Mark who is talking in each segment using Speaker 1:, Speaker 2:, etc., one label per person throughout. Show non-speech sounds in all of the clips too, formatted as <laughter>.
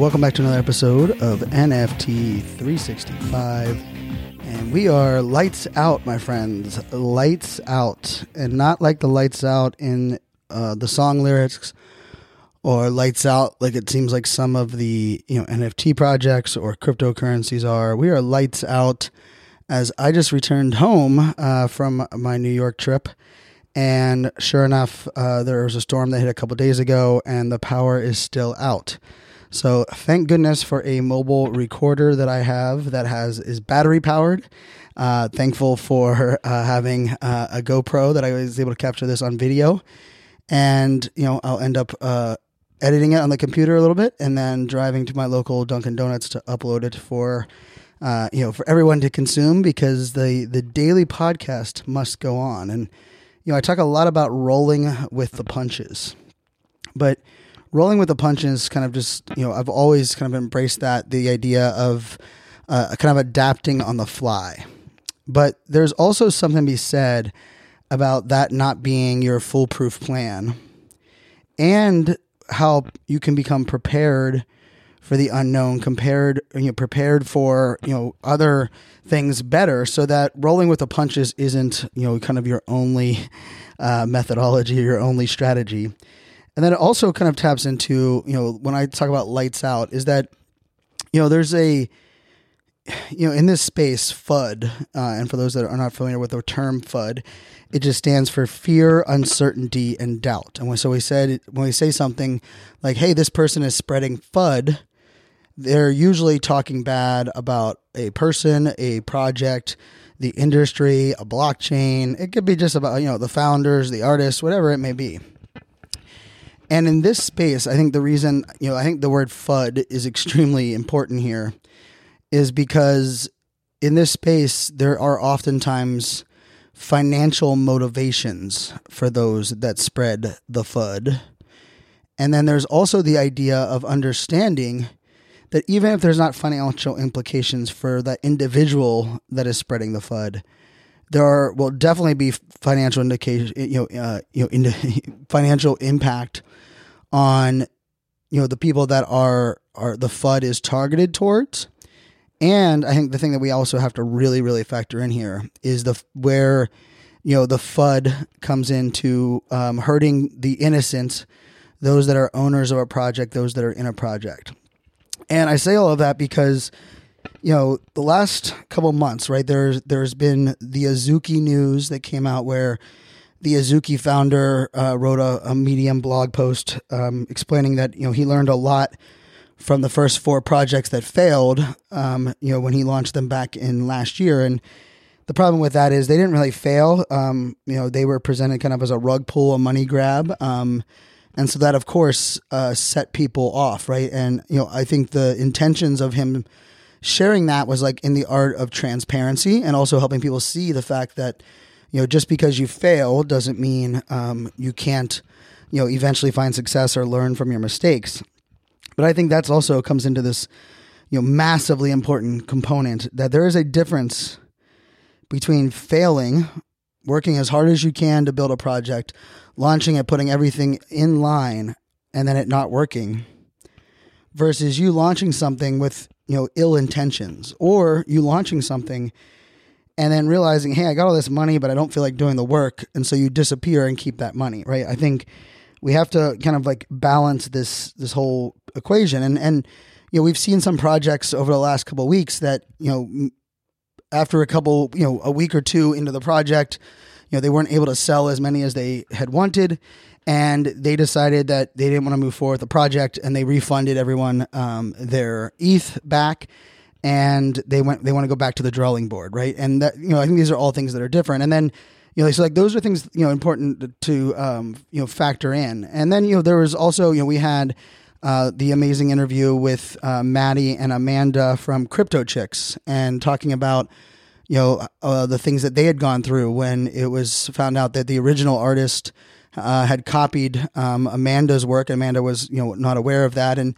Speaker 1: Welcome back to another episode of NFT 365. And we are lights out, my friends. Lights out. And not like the lights out in uh, the song lyrics or lights out like it seems like some of the you know NFT projects or cryptocurrencies are. We are lights out as I just returned home uh, from my New York trip. And sure enough, uh, there was a storm that hit a couple days ago, and the power is still out. So thank goodness for a mobile recorder that I have that has is battery powered. Uh, thankful for uh, having uh, a GoPro that I was able to capture this on video, and you know I'll end up uh, editing it on the computer a little bit, and then driving to my local Dunkin' Donuts to upload it for. Uh, you know, for everyone to consume because the the daily podcast must go on, and you know, I talk a lot about rolling with the punches, but rolling with the punches kind of just you know i've always kind of embraced that the idea of uh, kind of adapting on the fly. But there's also something to be said about that not being your foolproof plan and how you can become prepared for the unknown compared you know prepared for you know other things better so that rolling with the punches isn't you know kind of your only uh, methodology your only strategy and then it also kind of taps into, you know, when I talk about lights out, is that, you know, there's a, you know, in this space, FUD, uh, and for those that are not familiar with the term FUD, it just stands for fear, uncertainty, and doubt. And so we said, when we say something like, hey, this person is spreading FUD, they're usually talking bad about a person, a project, the industry, a blockchain. It could be just about, you know, the founders, the artists, whatever it may be. And in this space, I think the reason, you know, I think the word FUD is extremely important here is because in this space, there are oftentimes financial motivations for those that spread the FUD. And then there's also the idea of understanding that even if there's not financial implications for the individual that is spreading the FUD, there are, will definitely be financial indication, you know, uh, you know, in, <laughs> financial impact on you know the people that are are the FUD is targeted towards. And I think the thing that we also have to really, really factor in here is the where you know the FUD comes into um, hurting the innocent, those that are owners of a project, those that are in a project. And I say all of that because you know the last couple months, right? There's there's been the Azuki news that came out where the Azuki founder uh, wrote a, a, Medium blog post um, explaining that you know he learned a lot from the first four projects that failed. Um, you know when he launched them back in last year, and the problem with that is they didn't really fail. Um, you know they were presented kind of as a rug pull, a money grab. Um, and so that, of course, uh, set people off, right? And you know, I think the intentions of him sharing that was like in the art of transparency and also helping people see the fact that you know, just because you fail doesn't mean um, you can't, you know, eventually find success or learn from your mistakes. But I think that's also comes into this, you know, massively important component that there is a difference between failing, working as hard as you can to build a project, launching it, putting everything in line, and then it not working, versus you launching something with you know ill intentions, or you launching something and then realizing, hey, I got all this money, but I don't feel like doing the work, and so you disappear and keep that money, right? I think we have to kind of like balance this this whole equation, and and you know we've seen some projects over the last couple weeks that you know after a couple you know a week or two into the project, you know they weren't able to sell as many as they had wanted, and they decided that they didn't want to move forward with the project, and they refunded everyone um, their ETH back. And they went. They want to go back to the drawing board, right? And that you know, I think these are all things that are different. And then you know, so like those are things you know important to um, you know factor in. And then you know there was also you know we had uh, the amazing interview with uh, Maddie and Amanda from Crypto Chicks and talking about you know uh, the things that they had gone through when it was found out that the original artist uh, had copied um, Amanda's work. Amanda was you know not aware of that and.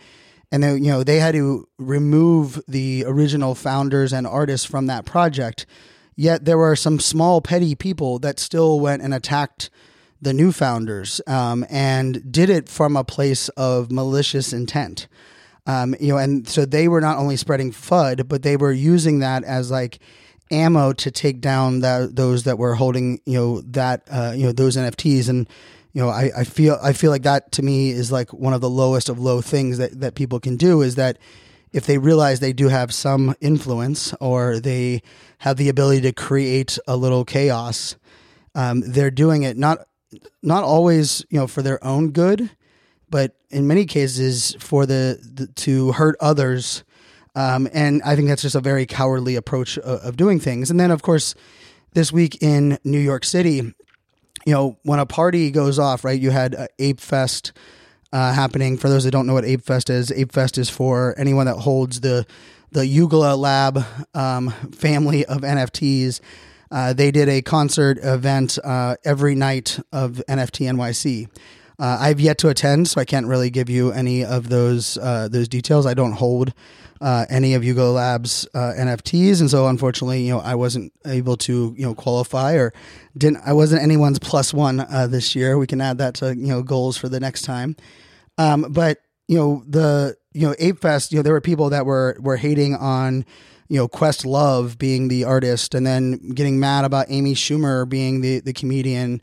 Speaker 1: And then, you know, they had to remove the original founders and artists from that project Yet there were some small petty people that still went and attacked the new founders um, and did it from a place of malicious intent. Um, you know, and so they were not only spreading FUD, but they were using that as like ammo to take down that those that were holding you know that uh, you know those NFTs and you know I, I feel I feel like that to me is like one of the lowest of low things that that people can do is that if they realize they do have some influence or they have the ability to create a little chaos, um, they're doing it not not always you know for their own good, but in many cases for the, the to hurt others. Um, and I think that's just a very cowardly approach of, of doing things. And then, of course, this week in New York City, you know, when a party goes off, right? You had uh, Ape Fest uh, happening. For those that don't know what Ape Fest is, Ape Fest is for anyone that holds the the Yuga Lab um, family of NFTs. Uh, they did a concert event uh, every night of NFT NYC. Uh, I've yet to attend, so I can't really give you any of those uh, those details. I don't hold uh, any of Yuga Labs uh, NFTs, and so unfortunately, you know, I wasn't able to you know qualify or didn't. I wasn't anyone's plus one this year. We can add that to you know goals for the next time. Um, but you know the you know Ape Fest, you know there were people that were were hating on you know Questlove being the artist, and then getting mad about Amy Schumer being the the comedian.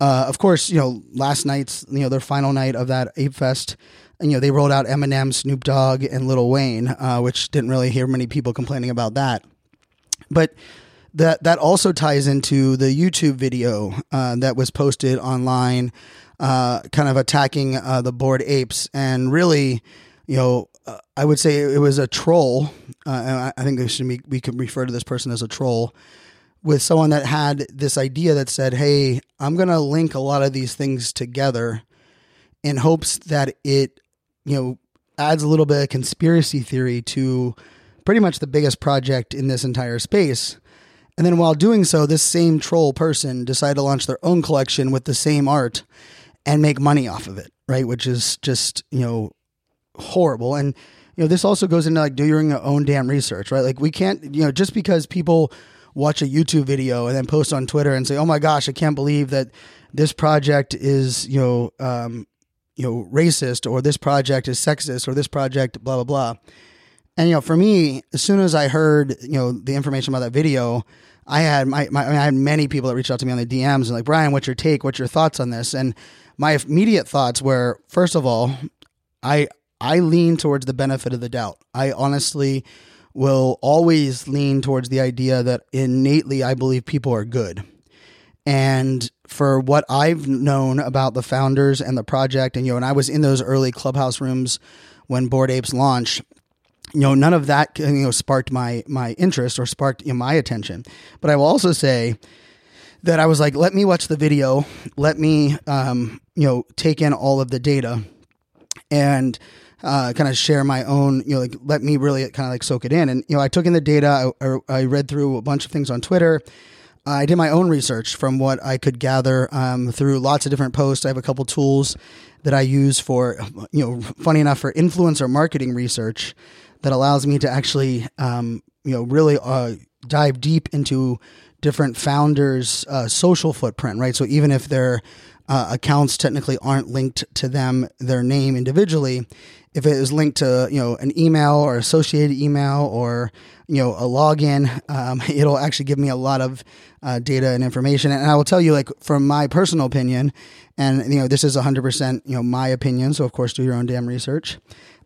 Speaker 1: Uh, of course, you know last night's you know their final night of that Ape Fest. You know they rolled out Eminem, Snoop Dogg, and Lil Wayne, uh, which didn't really hear many people complaining about that. But that that also ties into the YouTube video uh, that was posted online uh, kind of attacking uh, the bored apes, and really, you know, I would say it was a troll. I think should be, we could refer to this person as a troll with someone that had this idea that said, "Hey, I'm going to link a lot of these things together in hopes that it, you know, adds a little bit of conspiracy theory to pretty much the biggest project in this entire space." And then while doing so, this same troll person decided to launch their own collection with the same art and make money off of it, right? Which is just, you know, horrible. And, you know, this also goes into like do your own damn research, right? Like we can't, you know, just because people watch a YouTube video and then post on Twitter and say, "Oh my gosh, I can't believe that this project is, you know, um, you know, racist or this project is sexist or this project blah blah blah." And you know, for me, as soon as I heard, you know, the information about that video, I had my, my I, mean, I had many people that reached out to me on the DMs and like, "Brian, what's your take? What's your thoughts on this?" And my immediate thoughts were first of all, I I lean towards the benefit of the doubt. I honestly will always lean towards the idea that innately I believe people are good. And for what I've known about the founders and the project, and you know, and I was in those early clubhouse rooms when Bored Apes launched, you know, none of that you know sparked my my interest or sparked you know, my attention. But I will also say that I was like, let me watch the video, let me, um, you know, take in all of the data, and uh, kind of share my own, you know, like let me really kind of like soak it in. And you know, I took in the data, I, I read through a bunch of things on Twitter. I did my own research from what I could gather um, through lots of different posts. I have a couple tools that I use for, you know, funny enough, for influencer marketing research that allows me to actually, um, you know, really uh, dive deep into different founders' uh, social footprint, right? So even if their uh, accounts technically aren't linked to them, their name individually, if it is linked to you know an email or associated email or you know a login, um, <laughs> it'll actually give me a lot of uh, data and information. And I will tell you, like from my personal opinion, and you know this is hundred percent you know my opinion. So of course, do your own damn research.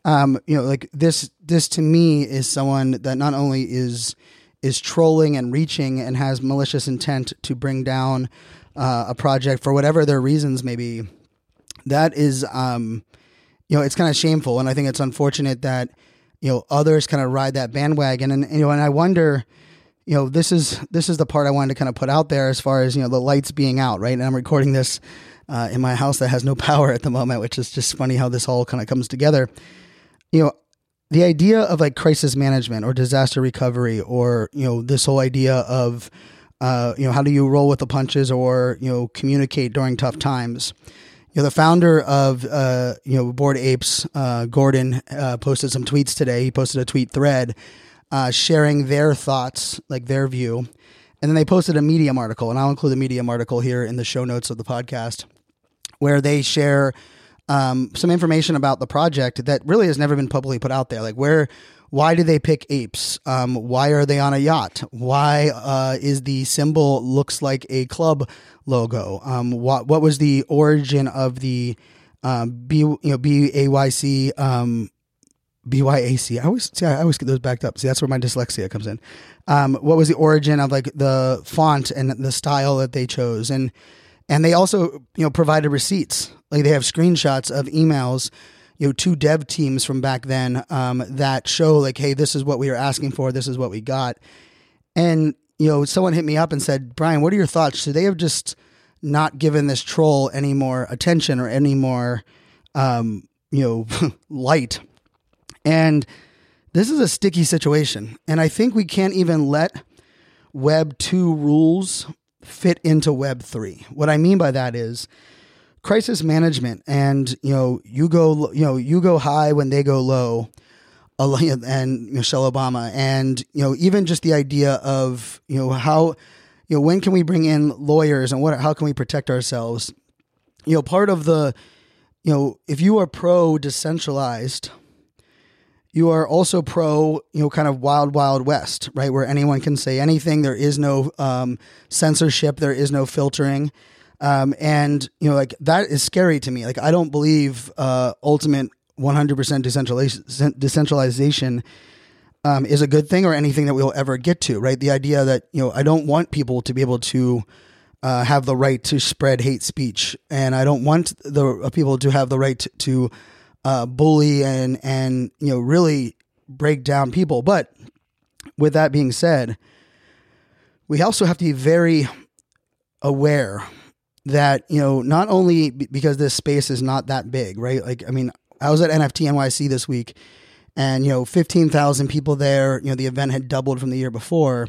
Speaker 1: Um, you know, like this, this to me is someone that not only is is trolling and reaching and has malicious intent to bring down uh, a project for whatever their reasons may be, that is, um, you know, it's kind of shameful, and I think it's unfortunate that you know others kind of ride that bandwagon, and you know, and I wonder, you know, this is this is the part I wanted to kind of put out there as far as you know the lights being out, right? And I'm recording this uh, in my house that has no <laughs> power at the moment, which is just funny how this all kind of comes together. You know, the idea of like crisis management or disaster recovery, or you know, this whole idea of uh, you know, how do you roll with the punches or you know communicate during tough times? You know, the founder of uh, you know Bored Apes, uh, Gordon, uh, posted some tweets today. He posted a tweet thread uh, sharing their thoughts, like their view, and then they posted a Medium article, and I'll include the Medium article here in the show notes of the podcast, where they share um, some information about the project that really has never been publicly put out there. Like where, why do they pick apes? Um, why are they on a yacht? Why uh, is the symbol looks like a club logo? Um, what what was the origin of the um, B you know B A Y C um, BYAC. I always see. I always get those backed up. See, that's where my dyslexia comes in. Um, what was the origin of like the font and the style that they chose, and and they also you know provided receipts. Like they have screenshots of emails, you know, to dev teams from back then um, that show like, hey, this is what we were asking for. This is what we got. And you know, someone hit me up and said, Brian, what are your thoughts? Should they have just not given this troll any more attention or any more, um, you know, <laughs> light? And this is a sticky situation. And I think we can't even let Web 2 rules fit into Web 3. What I mean by that is crisis management and you know you go you know you go high when they go low and Michelle Obama and you know even just the idea of you know how you know when can we bring in lawyers and what how can we protect ourselves you know part of the you know if you are pro decentralized you are also pro, you know, kind of wild, wild west, right? Where anyone can say anything. There is no um, censorship. There is no filtering. Um, and, you know, like that is scary to me. Like, I don't believe uh, ultimate 100% decentralization, decentralization um, is a good thing or anything that we'll ever get to, right? The idea that, you know, I don't want people to be able to uh, have the right to spread hate speech. And I don't want the uh, people to have the right to, uh, bully and and you know really break down people. But with that being said, we also have to be very aware that you know not only because this space is not that big, right? Like I mean, I was at NFT NYC this week, and you know, fifteen thousand people there. You know, the event had doubled from the year before.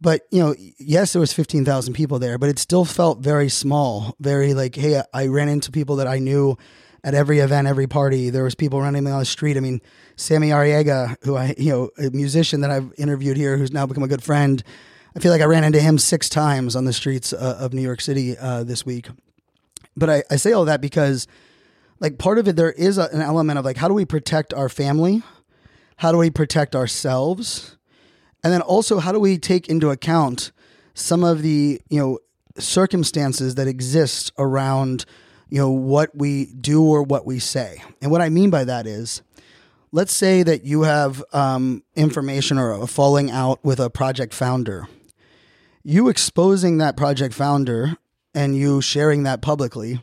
Speaker 1: But you know, yes, there was fifteen thousand people there, but it still felt very small. Very like, hey, I ran into people that I knew at every event, every party. There was people running on the street. I mean, Sammy Arriaga, who I, you know, a musician that I've interviewed here, who's now become a good friend. I feel like I ran into him six times on the streets uh, of New York City uh, this week. But I, I say all that because, like, part of it, there is a, an element of like, how do we protect our family? How do we protect ourselves? And then also, how do we take into account some of the, you know, circumstances that exist around you know, what we do or what we say. And what I mean by that is, let's say that you have um, information or a falling out with a project founder. You exposing that project founder and you sharing that publicly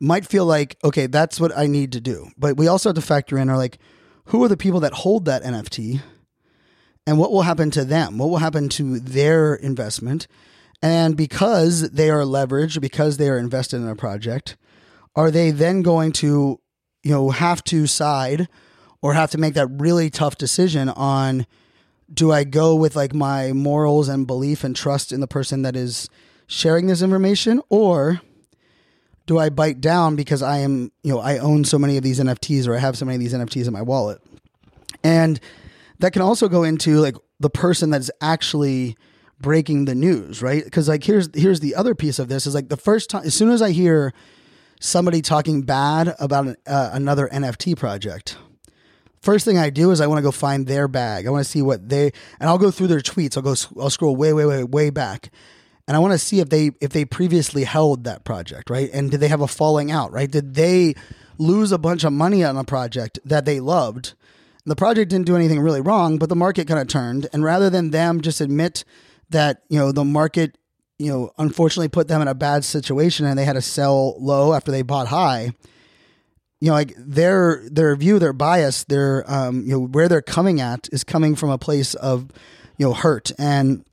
Speaker 1: might feel like, okay, that's what I need to do. But we also have to factor in are like, who are the people that hold that NFT? And what will happen to them? What will happen to their investment? And because they are leveraged, because they are invested in a project, are they then going to, you know, have to side or have to make that really tough decision on do I go with like my morals and belief and trust in the person that is sharing this information or do I bite down because I am, you know, I own so many of these NFTs or I have so many of these NFTs in my wallet? And that can also go into like the person that's actually breaking the news, right? Because like here's here's the other piece of this is like the first time as soon as I hear somebody talking bad about an, uh, another NFT project, first thing I do is I want to go find their bag. I want to see what they and I'll go through their tweets. I'll go I'll scroll way way way way back. And I want to see if they if they previously held that project, right? And did they have a falling out, right? Did they lose a bunch of money on a project that they loved? The project didn't do anything really wrong, but the market kind of turned. And rather than them just admit that you know the market you know, unfortunately put them in a bad situation and they had to sell low after they bought high. You know, like their their view, their bias, their um, you know, where they're coming at is coming from a place of, you know, hurt. And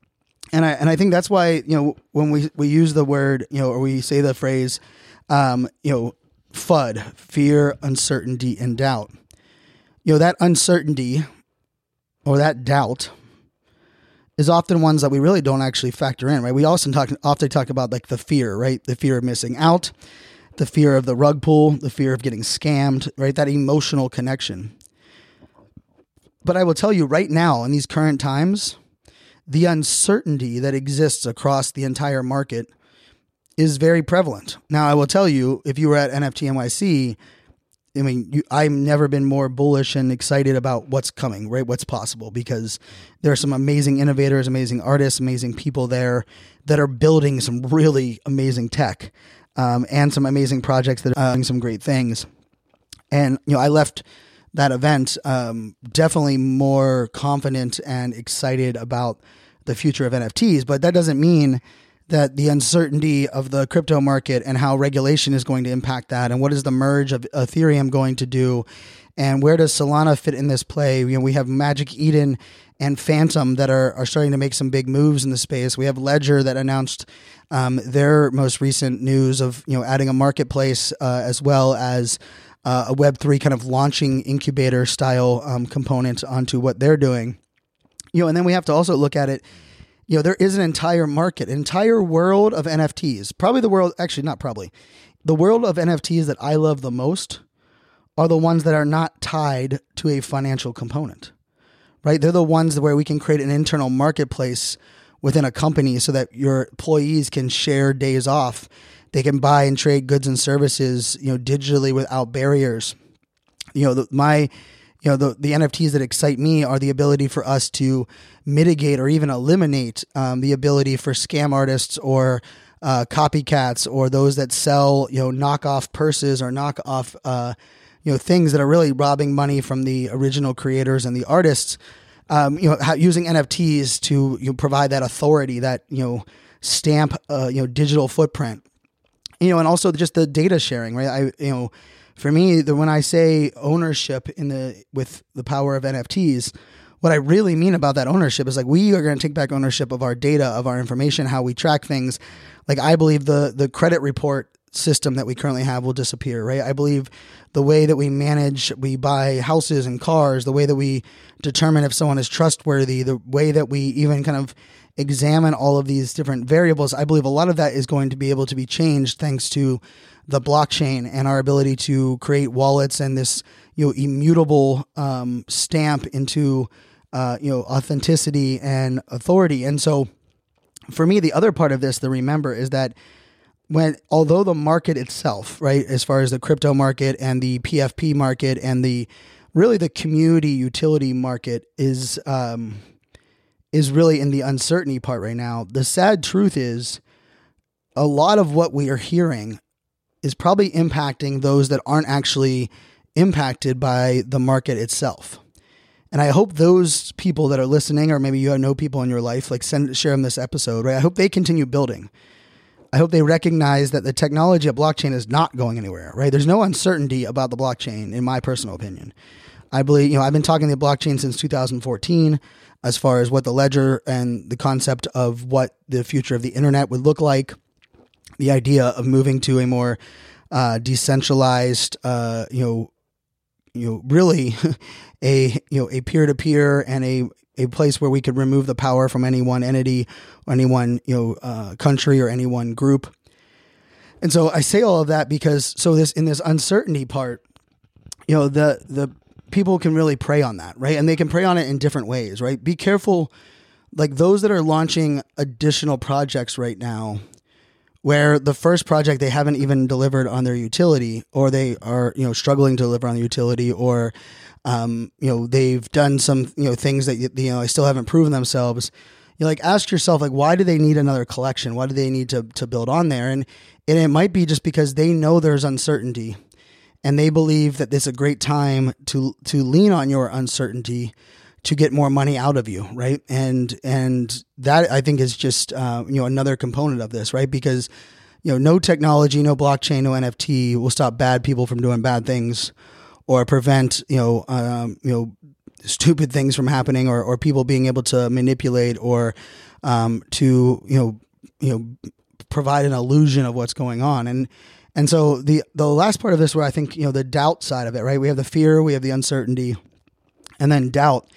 Speaker 1: and I and I think that's why, you know, when we, we use the word, you know, or we say the phrase, um, you know, FUD, fear, uncertainty, and doubt. You know, that uncertainty or that doubt is often ones that we really don't actually factor in, right? We also talk often talk about like the fear, right? The fear of missing out, the fear of the rug pull, the fear of getting scammed, right? That emotional connection. But I will tell you right now, in these current times, the uncertainty that exists across the entire market is very prevalent. Now, I will tell you, if you were at NFT NYC, I mean, you, I've never been more bullish and excited about what's coming, right? What's possible because there are some amazing innovators, amazing artists, amazing people there that are building some really amazing tech um, and some amazing projects that are doing some great things. And, you know, I left that event um, definitely more confident and excited about the future of NFTs, but that doesn't mean that the uncertainty of the crypto market and how regulation is going to impact that and what is the merge of Ethereum going to do and where does Solana fit in this play? You know, we have Magic Eden and Phantom that are, are starting to make some big moves in the space. We have Ledger that announced um, their most recent news of you know adding a marketplace uh, as well as uh, a Web three kind of launching incubator style um, component onto what they're doing. You know, and then we have to also look at it you know, there is an entire market, entire world of NFTs. Probably the world, actually, not probably, the world of NFTs that I love the most are the ones that are not tied to a financial component, right? They're the ones where we can create an internal marketplace within a company so that your employees can share days off. They can buy and trade goods and services, you know, digitally without barriers. You know, the, my you know the the NFTs that excite me are the ability for us to mitigate or even eliminate um, the ability for scam artists or uh, copycats or those that sell you know knockoff purses or knockoff uh, you know things that are really robbing money from the original creators and the artists. Um, you know, using NFTs to you know, provide that authority, that you know stamp, uh, you know, digital footprint. You know, and also just the data sharing, right? I you know for me, the, when I say ownership in the with the power of NFTs, what I really mean about that ownership is like we are going to take back ownership of our data, of our information, how we track things. Like I believe the the credit report system that we currently have will disappear, right? I believe the way that we manage, we buy houses and cars, the way that we determine if someone is trustworthy, the way that we even kind of examine all of these different variables, I believe a lot of that is going to be able to be changed thanks to the blockchain and our ability to create wallets and this you know immutable um, stamp into uh, you know authenticity and authority. And so, for me, the other part of this to remember is that when although the market itself, right, as far as the crypto market and the PFP market and the really the community utility market is um, is really in the uncertainty part right now. The sad truth is a lot of what we are hearing is probably impacting those that aren't actually impacted by the market itself. And I hope those people that are listening, or maybe you know people in your life, like send share them this episode, right? I hope they continue building. I hope they recognize that the technology of blockchain is not going anywhere, right? There's no uncertainty about the blockchain, in my personal opinion. I believe, you know, I've been talking the blockchain since 2014 as far as what the ledger and the concept of what the future of the internet would look like the idea of moving to a more uh, decentralized, uh, you know, you know, really <laughs> a you know a peer to peer and a a place where we could remove the power from any one entity, any one you know uh, country or any one group. And so I say all of that because so this in this uncertainty part, you know, the the people can really prey on that, right? And they can prey on it in different ways, right? Be careful like those that are launching additional projects right now where the first project they haven't even delivered on their utility or they are you know struggling to deliver on the utility or um, you know they've done some you know things that you know I still haven't proven themselves you like ask yourself like why do they need another collection why do they need to to build on there and and it might be just because they know there's uncertainty and they believe that this is a great time to to lean on your uncertainty to get more money out of you, right? And and that I think is just uh, you know another component of this, right? Because you know no technology, no blockchain, no NFT will stop bad people from doing bad things, or prevent you know um, you know stupid things from happening, or or people being able to manipulate or um, to you know you know provide an illusion of what's going on. And and so the the last part of this where I think you know the doubt side of it right? We have the fear we have the uncertainty and then doubt.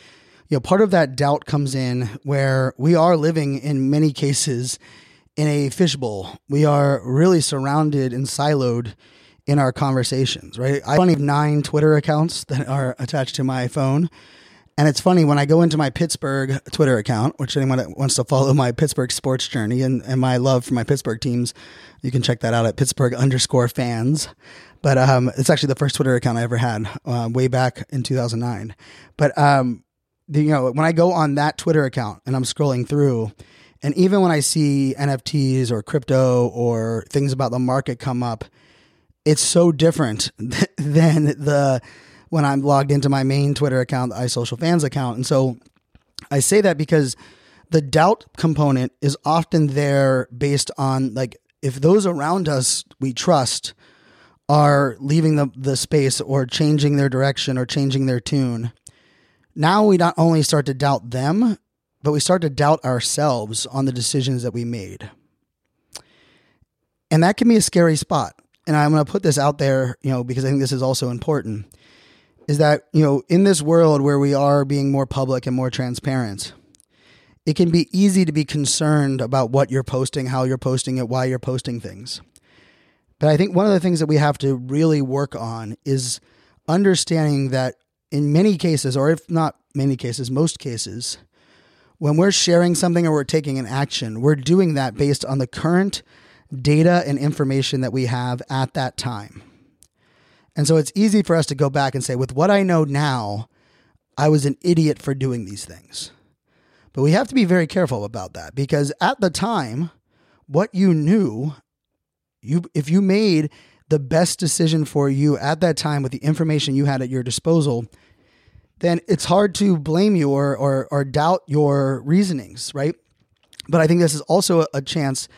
Speaker 1: You know part of that doubt comes in where we are living in many cases in a fishbowl. We are really surrounded and siloed in our conversations right I have nine Twitter accounts that are attached to my phone and it's funny when I go into my Pittsburgh Twitter account, which anyone that wants to follow my Pittsburgh sports journey and, and my love for my Pittsburgh teams, you can check that out at Pittsburgh underscore fans. But um, it's actually the first Twitter account I ever had uh, way back in 2009. But um, the, you know, when I go on that Twitter account and I'm scrolling through, and even when I see NFTs or crypto or things about the market come up, it's so different <laughs> than the when I'm logged into my main Twitter account, the iSocial Fanz account. And so I say that because the doubt component is often there based on like if those around us we trust are leaving the, the space or changing their direction or changing their tune, now we not only start to doubt them, but we start to doubt ourselves on the decisions that we made. And that can be a scary spot. And I'm going to put this out there, you know, because I think this is also important is that, you know, in this world where we are being more public and more transparent, it can be easy to be concerned about what you're posting, how you're posting it, why you're posting things. But I think one of the things that we have to really work on is understanding that in many cases, or if not many cases, most cases, when we're sharing something or we're taking an action, we're doing that based on the current data and information that we have at that time. And so it's easy for us to go back and say, with what I know now, I was an idiot for doing these things. But we have to be very careful about that because at the time, what you knew, you if you made the best decision for you at that time with the information you had at your disposal, then it's hard to blame you or or, or doubt your reasonings, right? But I think this is also a chance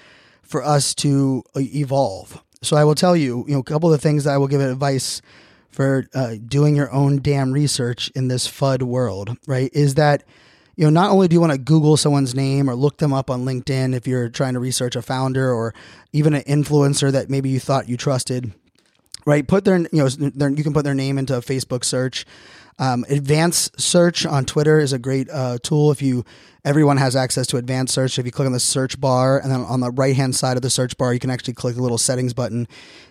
Speaker 1: for us to uh, evolve. So I will tell you, you know, a couple of the things that I will give advice for uh, doing your own damn research in this FUD world, right? Is that, you know, not only do you want to Google someone's name or look them up on LinkedIn if you're trying to research a founder or even an influencer that maybe you thought you trusted, right? Put their, you know, their, you can put their name into a Facebook search. Um, advanced search on Twitter is a great uh, tool. If you everyone has access to advanced search. If you click on the search bar, and then on the right hand side of the search bar, you can actually click the little settings button,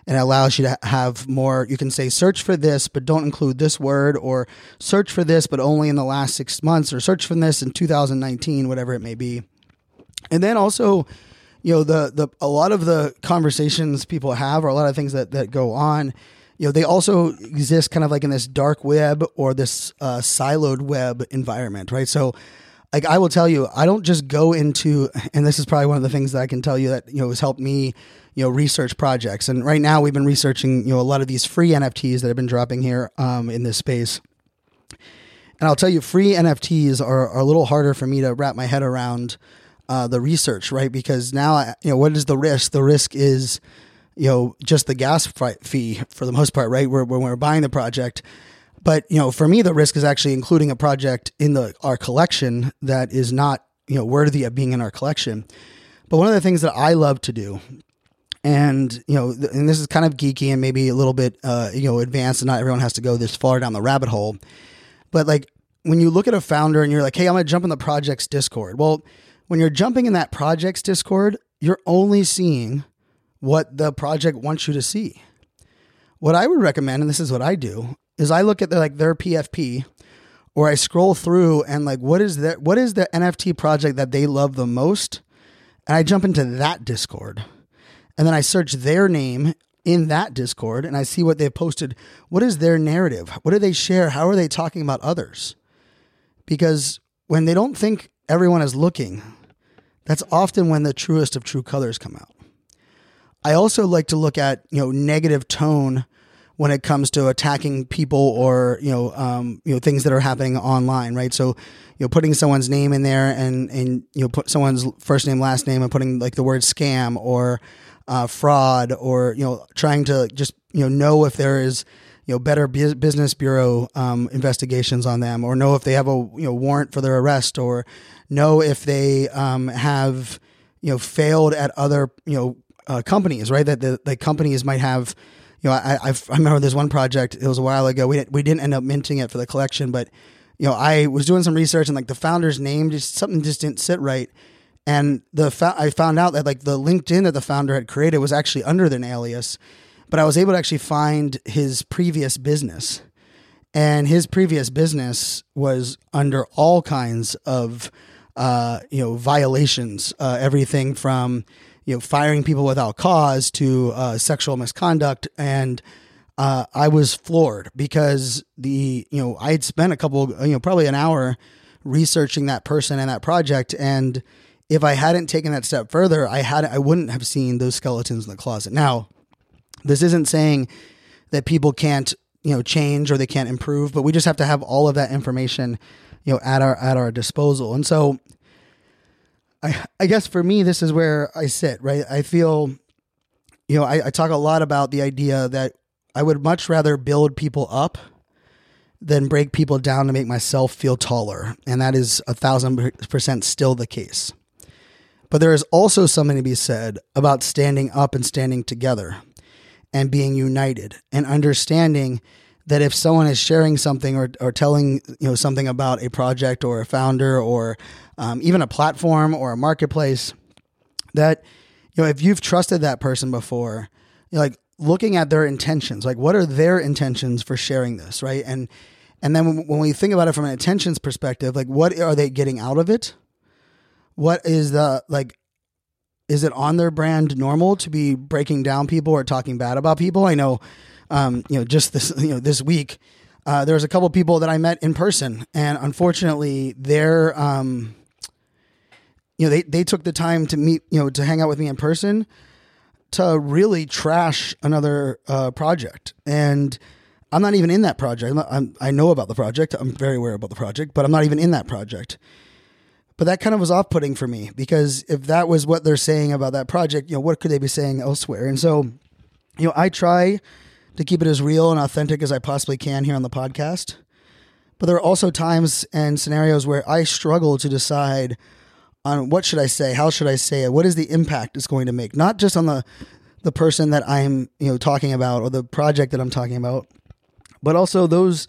Speaker 1: and it allows you to have more. You can say search for this, but don't include this word, or search for this, but only in the last six months, or search for this in 2019, whatever it may be. And then also, you know, the the a lot of the conversations people have, or a lot of things that that go on you know, they also exist kind of like in this dark web or this uh, siloed web environment, right? So like I will tell you, I don't just go into, and this is probably one of the things that I can tell you that you know has helped me, you know, research projects. And right now, we've been researching, you know, a lot of these free NFTs that have been dropping here um, in this space. And I'll tell you, free NFTs are, are a little harder for me to wrap my head around uh, the research, right? Because now, I, you know, what is the risk? The risk is, you know, just the gas fee for the most part, right? Where when we're buying the project but you know, for me, the risk is actually including a project in the our collection that is not you know worthy of being in our collection. But one of the things that I love to do, and you know, and this is kind of geeky and maybe a little bit uh, you know advanced, and not everyone has to go this far down the rabbit hole. But like when you look at a founder and you're like, hey, I'm going to jump in the project's Discord. Well, when you're jumping in that project's Discord, you're only seeing what the project wants you to see. What I would recommend, and this is what I do, is I look at their, like their PFP or I scroll through and like what is the what is the NFT project that they love the most and I jump into that Discord and then I search their name in that Discord and I see what they've posted. What is their narrative? What do they share? How are they talking about others? Because when they don't think everyone is looking, that's often when the truest of true colors come out. I also like to look at, you know, negative tone when it comes to attacking people or you know um, you know things that are happening online, right? So you know putting someone's name in there and and you know put someone's first name last name and putting like the word scam or uh, fraud or you know trying to just you know know if there is you know better bu- business bureau um, investigations on them or know if they have a you know warrant for their arrest or know if they um, have you know failed at other you know uh, companies right that the, the companies might have you know I, I I remember there's one project it was a while ago we didn't, we didn't end up minting it for the collection but you know I was doing some research and like the founder's name just something just didn't sit right and the fo- I found out that like the LinkedIn that the founder had created was actually under an alias but I was able to actually find his previous business. And his previous business was under all kinds of, uh, you know, violations. Uh, everything from, you know, firing people without cause to uh, sexual misconduct. And uh, I was floored because the, you know, I had spent a couple, you know, probably an hour researching that person and that project. And if I hadn't taken that step further, I had, I wouldn't have seen those skeletons in the closet. Now, this isn't saying that people can't, you know, change or they can't improve, but we just have to have all of that information, you know, at our at our disposal. And so I I guess for me this is where I sit, right? I feel you know, I, I talk a lot about the idea that I would much rather build people up than break people down to make myself feel taller. And that is a thousand percent still the case. But there is also something to be said about standing up and standing together and being united and understanding that if someone is sharing something or, or telling you know something about a project or a founder or um, even a platform or a marketplace that you know if you've trusted that person before you're like looking at their intentions like what are their intentions for sharing this right and and then when, we think about it from an intentions perspective like what are they getting out of it what is the like is it on their brand normal to be breaking down people or talking bad about people? I know, um, you know, just this, you know, this week, uh, there was a couple people that I met in person, and unfortunately, they're, um, you know, they they took the time to meet, you know, to hang out with me in person, to really trash another uh, project, and I'm not even in that project. I'm, not, I'm I know about the project. I'm very aware about the project, but I'm not even in that project. But that kind of was off putting for me because if that was what they're saying about that project, you know, what could they be saying elsewhere? And so, you know, I try to keep it as real and authentic as I possibly can here on the podcast. But there are also times and scenarios where I struggle to decide on what should I say, how should I say it, what is the impact it's going to make, not just on the the person that I'm, you know, talking about or the project that I'm talking about, but also those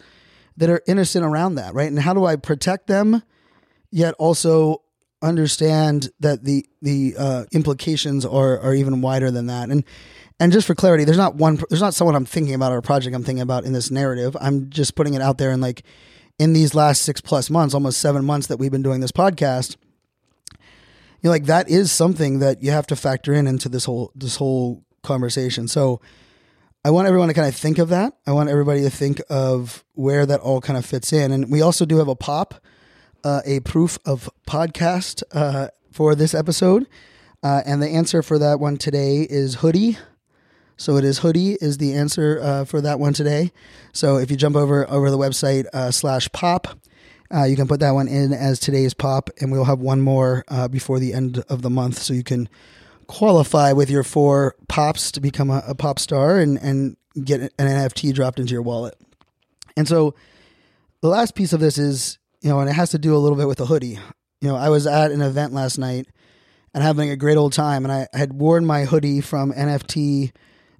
Speaker 1: that are innocent around that, right? And how do I protect them yet also understand that the the uh, implications are are even wider than that. And and just for clarity, there's not one there's not someone I'm thinking about or a project I'm thinking about in this narrative. I'm just putting it out there and like in these last six plus months, almost seven months that we've been doing this podcast. You know, like that is something that you have to factor in into this whole this whole conversation. So I want everyone to kind of think of that. I want everybody to think of where that all kind of fits in. And we also do have a pop uh, a proof of podcast uh, for this episode. Uh, and the answer for that one today is hoodie. So it is hoodie is the answer uh, for that one today. So if you jump over over the website uh, slash pop, uh, you can put that one in as today's pop, and we'll have one more before the end of the month, so you can qualify with your four pops to become a, a pop star and and get an NFT dropped into your wallet. And so the last piece of this is you know, and it has to do a little bit with the hoodie. You know, I was at an event last night and having a great old time, and I had worn my hoodie from NFT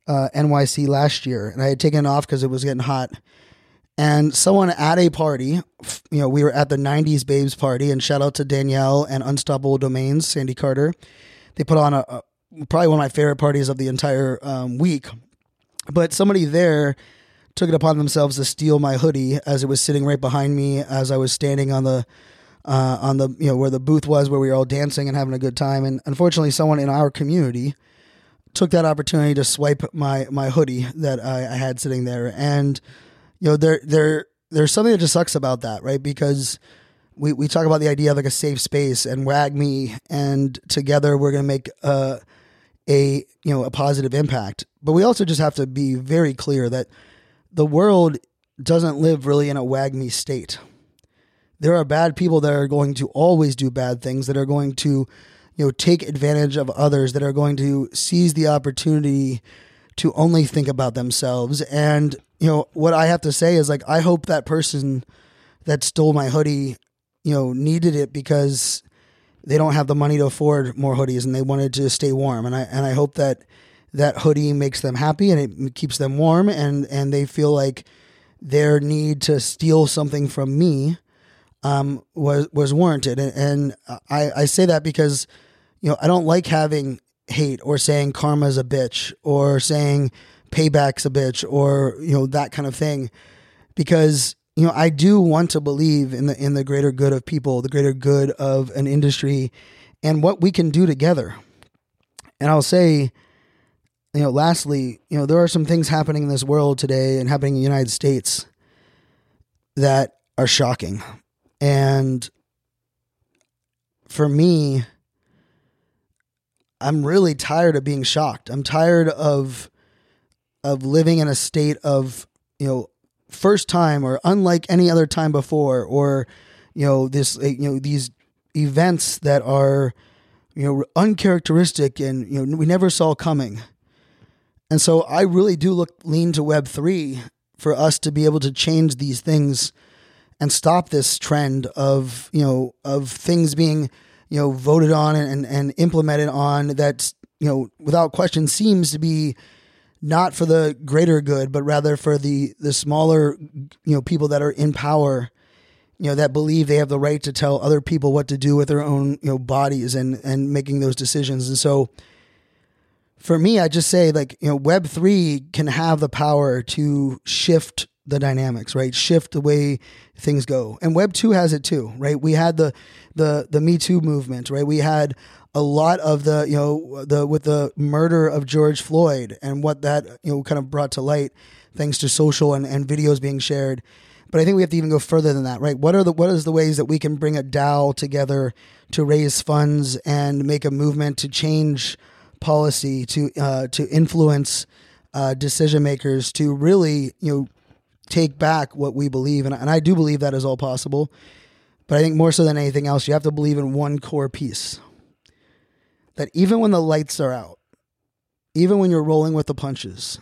Speaker 1: uh, NYC last year, and I had taken it off because it was getting hot. And someone at a party, you know, we were at the 90s Babes party, and shout out to Danielle and Unstoppable Domains, Sandy Carter. They put on a, a probably one of my favorite parties of the entire um, week. But somebody there took it upon themselves to steal my hoodie as it was sitting right behind me as I was standing on the uh, on the you know where the booth was where we were all dancing and having a good time. And unfortunately, someone in our community took that opportunity to swipe my my hoodie that I, I had sitting there. And you know there there there's something that just sucks about that, right? Because we, we talk about the idea of like a safe space and WAGMI and together we're going to make a, a you know a positive impact but we also just have to be very clear that the world doesn't live really in a WAGMI state. There are bad people that are going to always do bad things, that are going to, you know, take advantage of others, that are going to seize the opportunity to only think about themselves. And, you know, what I have to say is like, I hope that person that stole my hoodie, you know, needed it because they don't have the money to afford more hoodies and they wanted to stay warm. And I, and I hope that that hoodie makes them happy and it keeps them warm and, and they feel like their need to steal something from me um, was was warranted. And, and I, I say that because you know I don't like having hate or saying karma's a bitch or saying payback's a bitch or you know that kind of thing because you know I do want to believe in the in the greater good of people, the greater good of an industry, and what we can do together. And I'll say, you know, lastly, you know, there are some things happening in this world today and happening in the United States that are shocking. And for me, I'm really tired of being shocked. I'm tired of of living in a state of, you know, first time or unlike any other time before or you know this eh, you know these events that are you know uncharacteristic and you know we never saw coming. And so I really do look lean to web 3 for us to be able to change these things and stop this trend of you know of things being you know voted on and, and implemented on that you know without question seems to be not for the greater good but rather for the the smaller you know people that are in power you know that believe they have the right to tell other people what to do with their own you know bodies and and making those decisions and so for me i just say like you know web 3 can have the power to shift the dynamics, right? Shift the way things go. And Web 2 has it too, right? We had the the the Me Too movement, right? We had a lot of the, you know, the with the murder of George Floyd and what that, you know, kind of brought to light thanks to social and, and videos being shared. But I think we have to even go further than that, right? What are the what is the ways that we can bring a DAO together to raise funds and make a movement to change policy to uh, to influence uh, decision makers to really you know take back what we believe. And, and I do believe that is all possible. But I think more so than anything else, you have to believe in one core piece that even when the lights are out, even when you're rolling with the punches,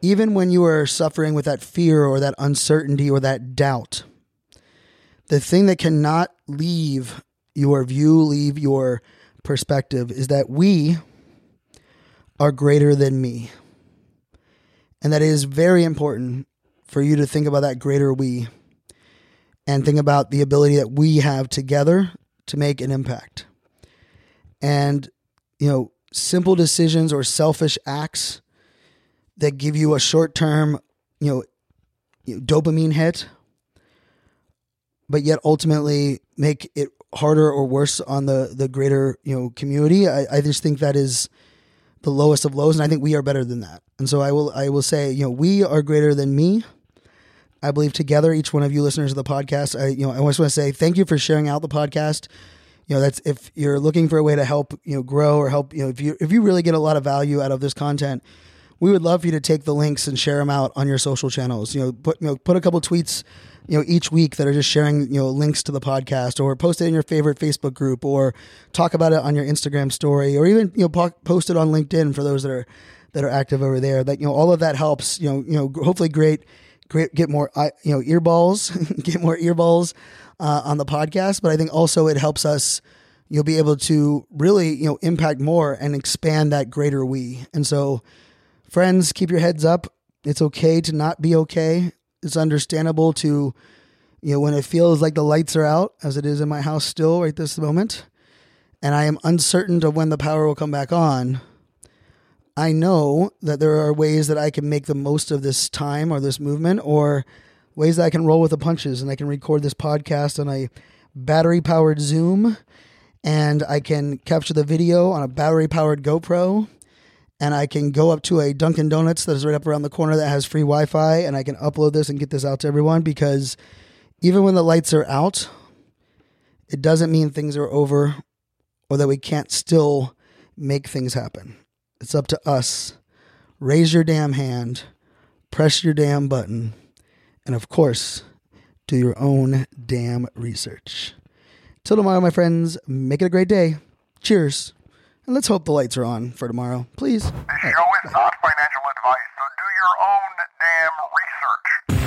Speaker 1: even when you are suffering with that fear or that uncertainty or that doubt, the thing that cannot leave your view, leave your perspective is that we are greater than me. And that is very important for you to think about that greater we and think about the ability that we have together to make an impact. And, you know, simple decisions or selfish acts that give you a short term, you know, dopamine hit, but yet ultimately make it harder or worse on the, the greater, you know, community. I, I just think that is the lowest of lows. And I think we are better than that. And so I will, I will say, you know, we are greater than me I believe together, each one of you listeners of the podcast, I you know I just want to say thank you for sharing out the podcast. You know that's if you're looking for a way to help you know grow or help you know if you if you really get a lot of value out of this content, we would love for you to take the links and share them out on your social channels. You know put you know put a couple tweets you know each week that are just sharing you know links to the podcast or post it in your favorite Facebook group or talk about it on your Instagram story or even you know po- post it on LinkedIn for those that are that are active over there. That you know all of that helps. You know you know hopefully great get more you know earballs, get more earballs uh, on the podcast. But I think also it helps us you'll be able to really you know impact more and expand that greater we. And so, friends, keep your heads up. It's okay to not be okay. It's understandable to you know when it feels like the lights are out, as it is in my house still right this moment, and I am uncertain of when the power will come back on. I know that there are ways that I can make the most of this time or this movement, or ways that I can roll with the punches and I can record this podcast on a battery powered Zoom and I can capture the video on a battery powered GoPro and I can go up to a Dunkin' Donuts that is right up around the corner that has free Wi Fi and I can upload this and get this out to everyone because even when the lights are out, it doesn't mean things are over or that we can't still make things happen. It's up to us. Raise your damn hand, press your damn button, and of course, do your own damn research. Till tomorrow, my friends, make it a great day. Cheers. And let's hope the lights are on for tomorrow, please.
Speaker 2: This show is not financial advice, so do your own damn research.